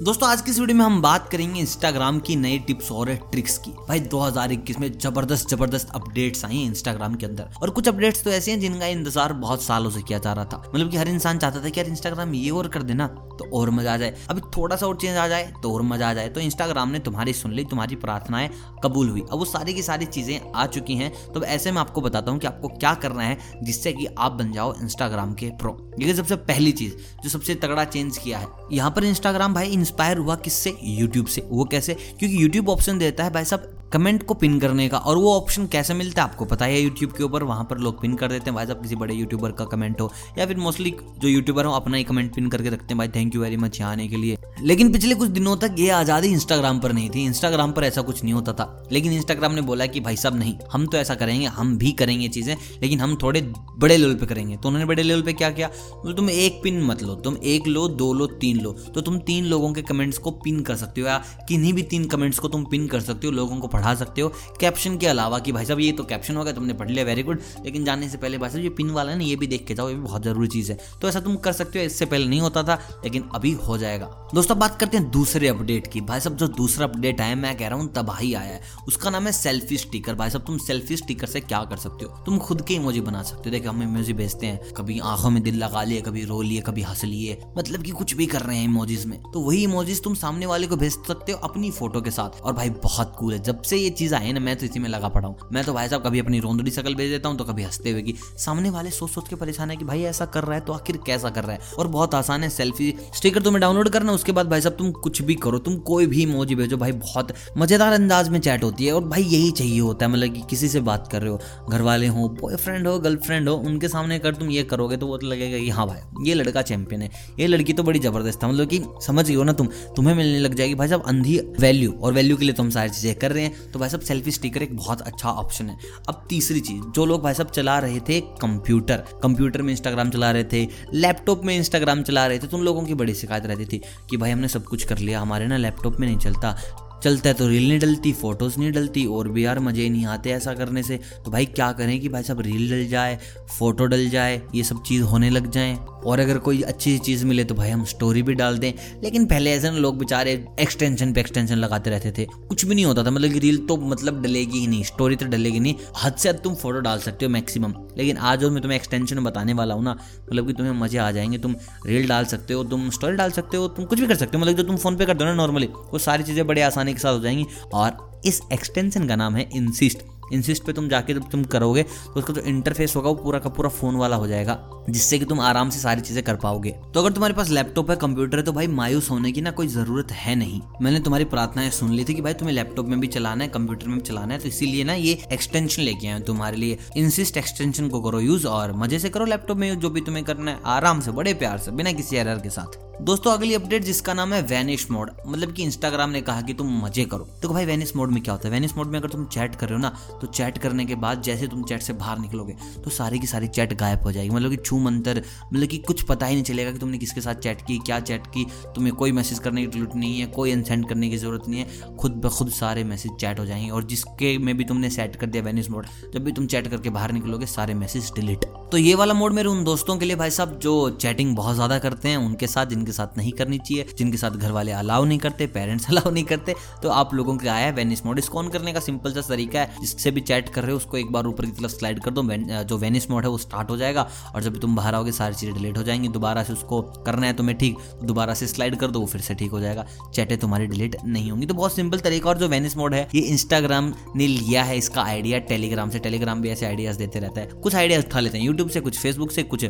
दोस्तों, आज की इस वीडियो में हम बात करेंगे इंस्टाग्राम की नई टिप्स और ट्रिक्स की। भाई 2021 में ज़बरदस्त ज़बरदस्त अपडेट्स आई इंस्टाग्राम के अंदर। और कुछ अपडेट्स तो ऐसे हैं जिनका इंतज़ार बहुत सालों से किया जा रहा था। मतलब कि हर इंसान चाहता था कि यार इंस्टाग्राम ये और कर देना तो और मज़ा आ जाए। अभी थोड़ा सा और चेंज आ जाए तो और मज़ा आ जाए। तो इंस्टाग्राम ने तुम्हारी सुन ली, तुम्हारी प्रार्थनाएँ कबूल हुई। अब वो सारी की सारी चीज़ें आ चुकी हैं तो ऐसे में आपको बताता हूँ कि आपको क्या करना है, जिससे कि आप बन जाओ इंस्टाग्राम के प्रो ये सबसे पहली चीज़ जो सबसे तगड़ा चेंज किया है। यहाँ पर इंस्टाग्राम भाई इंस्पायर हुआ किससे? यूट्यूब से। वो कैसे? क्योंकि यूट्यूब ऑप्शन देता है भाई साहब कमेंट को पिन करने का और वो ऑप्शन कैसे मिलता है आपको पता है यूट्यूब के ऊपर, वहाँ पर लोग पिन कर देते हैं। भाई साहब, किसी बड़े यूट्यूबर का कमेंट हो या फिर मोस्टली जो यूट्यूबर हो अपना ही कमेंट पिन करके रखते हैं। भाई थैंक यू वेरी मच यहाँ आने के लिए। लेकिन पिछले कुछ दिनों तक ये आज़ादी इंस्टाग्राम पर नहीं थी। इंस्टाग्राम पर ऐसा कुछ नहीं होता था। लेकिन इंस्टाग्राम ने बोला कि, भाई साहब, नहीं, हम तो ऐसा करेंगे, हम भी करेंगे चीज़ें, लेकिन हम थोड़े बड़े लेवल पे करेंगे। तो उन्होंने बड़े लेवल पे क्या किया? तुम एक पिन मत लो, तुम एक लो, दो लो, तीन लो तो तुम तीन लोगों के कमेंट्स को पिन कर सकते हो या किन्हीं भी तीन कमेंट्स को तुम पिन कर सकते हो, लोगों को पढ़ा सकते हो। कैप्शन के अलावा कि भाई साहब, ये तो कैप्शन होगा तुमने पढ़ लिया वेरी गुड लेकिन जानने से पहले भाई साहब, ये पिन वाला है ना, ये भी देख के जाओ, ये भी बहुत ज़रूरी चीज़ है। तो ऐसा तुम कर सकते हो, इससे पहले नहीं होता था, लेकिन अभी हो जाएगा। दोस्तों, बात करते हैं दूसरे अपडेट की। भाई साहब, जो दूसरा अपडेट आया, मैं कह रहा हूँ, तबाही आया है। उसका नाम है सेल्फी स्टिकर भाई साहब, तुम सेल्फी स्टिकर से क्या कर सकते हो? तुम खुद के इमोजी बना सकते हो। देखो, हम इमोजी भेजते हैं। कभी आँखों में दिल लगा लिए, कभी रो लिए, कभी हंस लिए। मतलब कि कुछ भी कर रहे हैं इमोजीज में। तो वही इमोजीज तुम सामने वाले को भेज सकते हो अपनी फ़ोटो के साथ। और भाई, बहुत कूल है। जब से ये चीज़ आई ना, मैं तो इसी में लगा पड़ा हूँ। मैं तो भाई साहब कभी अपनी रोंदड़ी शकल भेज देता हूँ तो कभी हँसते हुए की, सामने वाले सोच सोच के परेशान है कि भाई ऐसा कर रहा है तो आखिर कैसा कर रहा है? और बहुत आसान है, सेल्फी स्टिकर तुम्हें डाउनलोड करना, उसके बाद भाई साहब तुम कुछ भी करो, तुम कोई भी इमोजी भेजो, भाई बहुत मज़ेदार अंदाज में चैट होती है और भाई यही चाहिए होता है मतलब कि किसी से बात कर रहे हो घर वाले हो बॉयफ्रेंड हो गर्लफ्रेंड हो, उनके सामने कर तुम ये करोगे तो वो तो लगेगा कि हाँ भाई, ये लड़का चैंपियन है। ये लड़की तो बड़ी ज़बरदस्त है मतलब कि समझ गए हो ना तुम, तुम्हें मिलने लग जाएगी। भाई साहब, अंधी वैल्यू और वैल्यू के लिए तुम सारी चीज़ें कर रहे हैं। तो भाई साहब सेल्फी स्टिकर एक बहुत अच्छा ऑप्शन है। अब तीसरी चीज़, जो लोग भाई साहब चला रहे थे कंप्यूटर कंप्यूटर में इंस्टाग्राम चला रहे थे लैपटॉप में इंस्टाग्राम चला रहे थे तो उन लोगों की बड़ी शिकायत रहती थी कि भाई हमने सब कुछ कर लिया, हमारे ना लैपटॉप में नहीं चलता। चलता है तो रील नहीं डलती, फ़ोटोज़ नहीं डलती, और भी यार मज़े नहीं आते ऐसा करने से। तो भाई क्या करें कि भाई साहब रील डल जाए, फ़ोटो डल जाए, ये सब चीज़ होने लग जाए। और अगर कोई अच्छी चीज़ मिले तो भाई हम स्टोरी भी डाल दें। लेकिन पहले ऐसे ना लोग बेचारे एक्सटेंशन पे एक्सटेंशन लगाते रहते थे। कुछ भी नहीं होता था मतलब रील तो मतलब डलेगी ही नहीं स्टोरी तो डलेगी नहीं। हद से हद तुम फ़ोटो डाल सकते हो मैक्सिमम लेकिन आज और मैं तुम्हें एक्सटेंशन बताने वाला हूँ ना मतलब कि तुम्हें मज़े आ जाएँगे। तुम रील डाल सकते हो, तुम स्टोरी डाल सकते हो, तुम कुछ भी कर सकते हो मतलब जो तुम फ़ोन पे कर दो ना नॉर्मली वो सारी चीज़ें बड़े आसानी के साथ हो जाएँगी और इस एक्सटेंशन का नाम है इंसिस्ट इंसिस्ट पे तुम जाके जब तुम करोगे तो उसका जो इंटरफेस होगा वो पूरा का पूरा फ़ोन वाला हो जाएगा, जिससे कि तुम आराम से सारी चीज़ें कर पाओगे। तो अगर तुम्हारे पास लैपटॉप है कंप्यूटर है तो भाई मायूस होने की ना कोई ज़रूरत है नहीं। मैंने तुम्हारी प्रार्थनाएँ सुन ली थी कि भाई तुम्हें लैपटॉप में भी चलाना है कंप्यूटर में भी चलाना है तो इसीलिए ना ये एक्सटेंशन लेके आए तुम्हारे लिए। इंसिस्ट एक्सटेंशन को करो यूज़ और मज़े से करो लैपटॉप में जो भी तुम्हें करना है, आराम से, बड़े प्यार से, बिना किसी एरर के साथ। दोस्तों, अगली अपडेट जिसका नाम है वैनिश मोड मतलब कि इंस्टाग्राम ने कहा कि तुम मज़े करो। तो भाई वैनिश मोड में क्या होता है? वैनिश मोड में अगर तुम चैट कर रहे हो ना तो चैट करने के बाद जैसे तुम चैट से बाहर निकलोगे तो सारी की सारी चैट गायब हो जाएगी। मतलब कि छू मंतर मतलब कि कुछ पता ही नहीं चलेगा कि तुमने किसके साथ चैट की, क्या चैट की। तुम्हें कोई मैसेज करने की ज़रूरत नहीं है, कोई अनसेंड करने की ज़रूरत नहीं है। खुद ब खुद सारे मैसेज चैट हो जाएँगे और जिसके में भी तुमने सेट कर दिया वेनिस मोड जब भी तुम चैट करके बाहर निकलोगे, सारे मैसेज डिलीट। तो ये वाला मोड मेरे उन दोस्तों के लिए भाई साहब, जो चैटिंग बहुत ज़्यादा करते हैं, उनके साथ, जिनके साथ नहीं करनी चाहिए, जिनके साथ घर वाले अलाउ नहीं करते पेरेंट्स अलाउ नहीं करते तो आप लोगों के आया है वेनिस मोड इसको ऑन करने का सिंपल सा तरीका है, जिससे भी चैट कर रहे हो, उसको एक बार ऊपर की तरफ़ स्लाइड कर दो जो वेनिस मोड है, वो स्टार्ट हो जाएगा, और जब तुम बाहर आओगे, सारी चीज़ें डिलीट हो जाएँगी, दोबारा से उसको करना है तुम्हें ठीक, दोबारा से स्लाइड कर दो फिर से ठीक हो जाएगा चैटें तुम्हारी डिलीट नहीं होंगी। तो बहुत सिंपल तरीका, और जो वेनिस मोड है, ये इंस्टाग्राम ने लिया है, इसका आइडिया टेलीग्राम से टेलीग्राम भी ऐसे आइडियाज़ देते रहता है। कुछ आइडियाज़ उठा लेते हैं यूट्यूब से, कुछ फेसबुक से, कुछ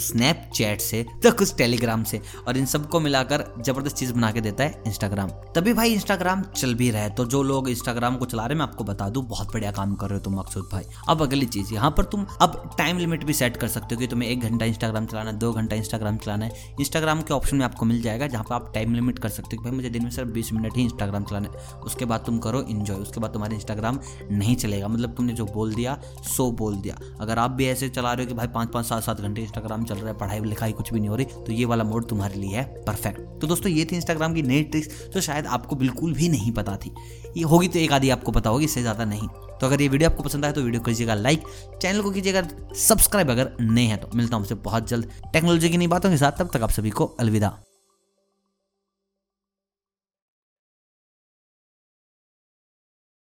स्नैपचैट से तो कुछ टेलीग्राम से। और इन सबको मिलाकर ज़बरदस्त चीज़ बना के देता है इंस्टाग्राम तभी भाई इंस्टाग्राम चल भी रहा है। तो जो लोग इंस्टाग्राम को चला रहे मैं आपको बता दूँ, बहुत बढ़िया काम कर रहे हो तुम, मकसूद भाई। अब अगली चीज़, यहाँ पर तुम अब टाइम लिमिट भी सेट कर सकते हो कि तुम्हें एक घंटा इंस्टाग्राम चलाना है, दो घंटा इंस्टाग्राम चलाना है। इंस्टाग्राम के ऑप्शन में आपको मिल जाएगा, जहाँ पर आप टाइम लिमिट कर सकते हो भाई मुझे दिन में सिर्फ़ बीस मिनट ही इंस्टाग्राम चलाना है। उसके बाद तुम करो इन्जॉय उसके बाद तुम्हारा इंस्टाग्राम नहीं चलेगा। मतलब तुमने जो बोल दिया, सो बोल दिया। अगर आप भी ऐसे चला रहे हो कि भाई पाँच, पाँच, सात सात घंटे इंस्टाग्राम चल रहा है, पढ़ाई, लिखाई कुछ भी नहीं हो रही तो ये वाला मोड तुम्हारे लिए है परफेक्ट तो दोस्तों, ये थी इंस्टाग्राम की नई ट्रिक्स जो शायद आपको बिल्कुल भी नहीं पता थी। ये होगी तो एक आधी आपको पता होगी, इससे ज़्यादा नहीं। तो अगर ये वीडियो आपको पसंद आए तो वीडियो कीजिएगा लाइक चैनल को कीजिएगा सब्सक्राइब अगर नए हैं तो। मिलता हूँ बहुत जल्द। टेक्नोलॉजी की नई बातों के साथ, तब तक आप सभी को अलविदा।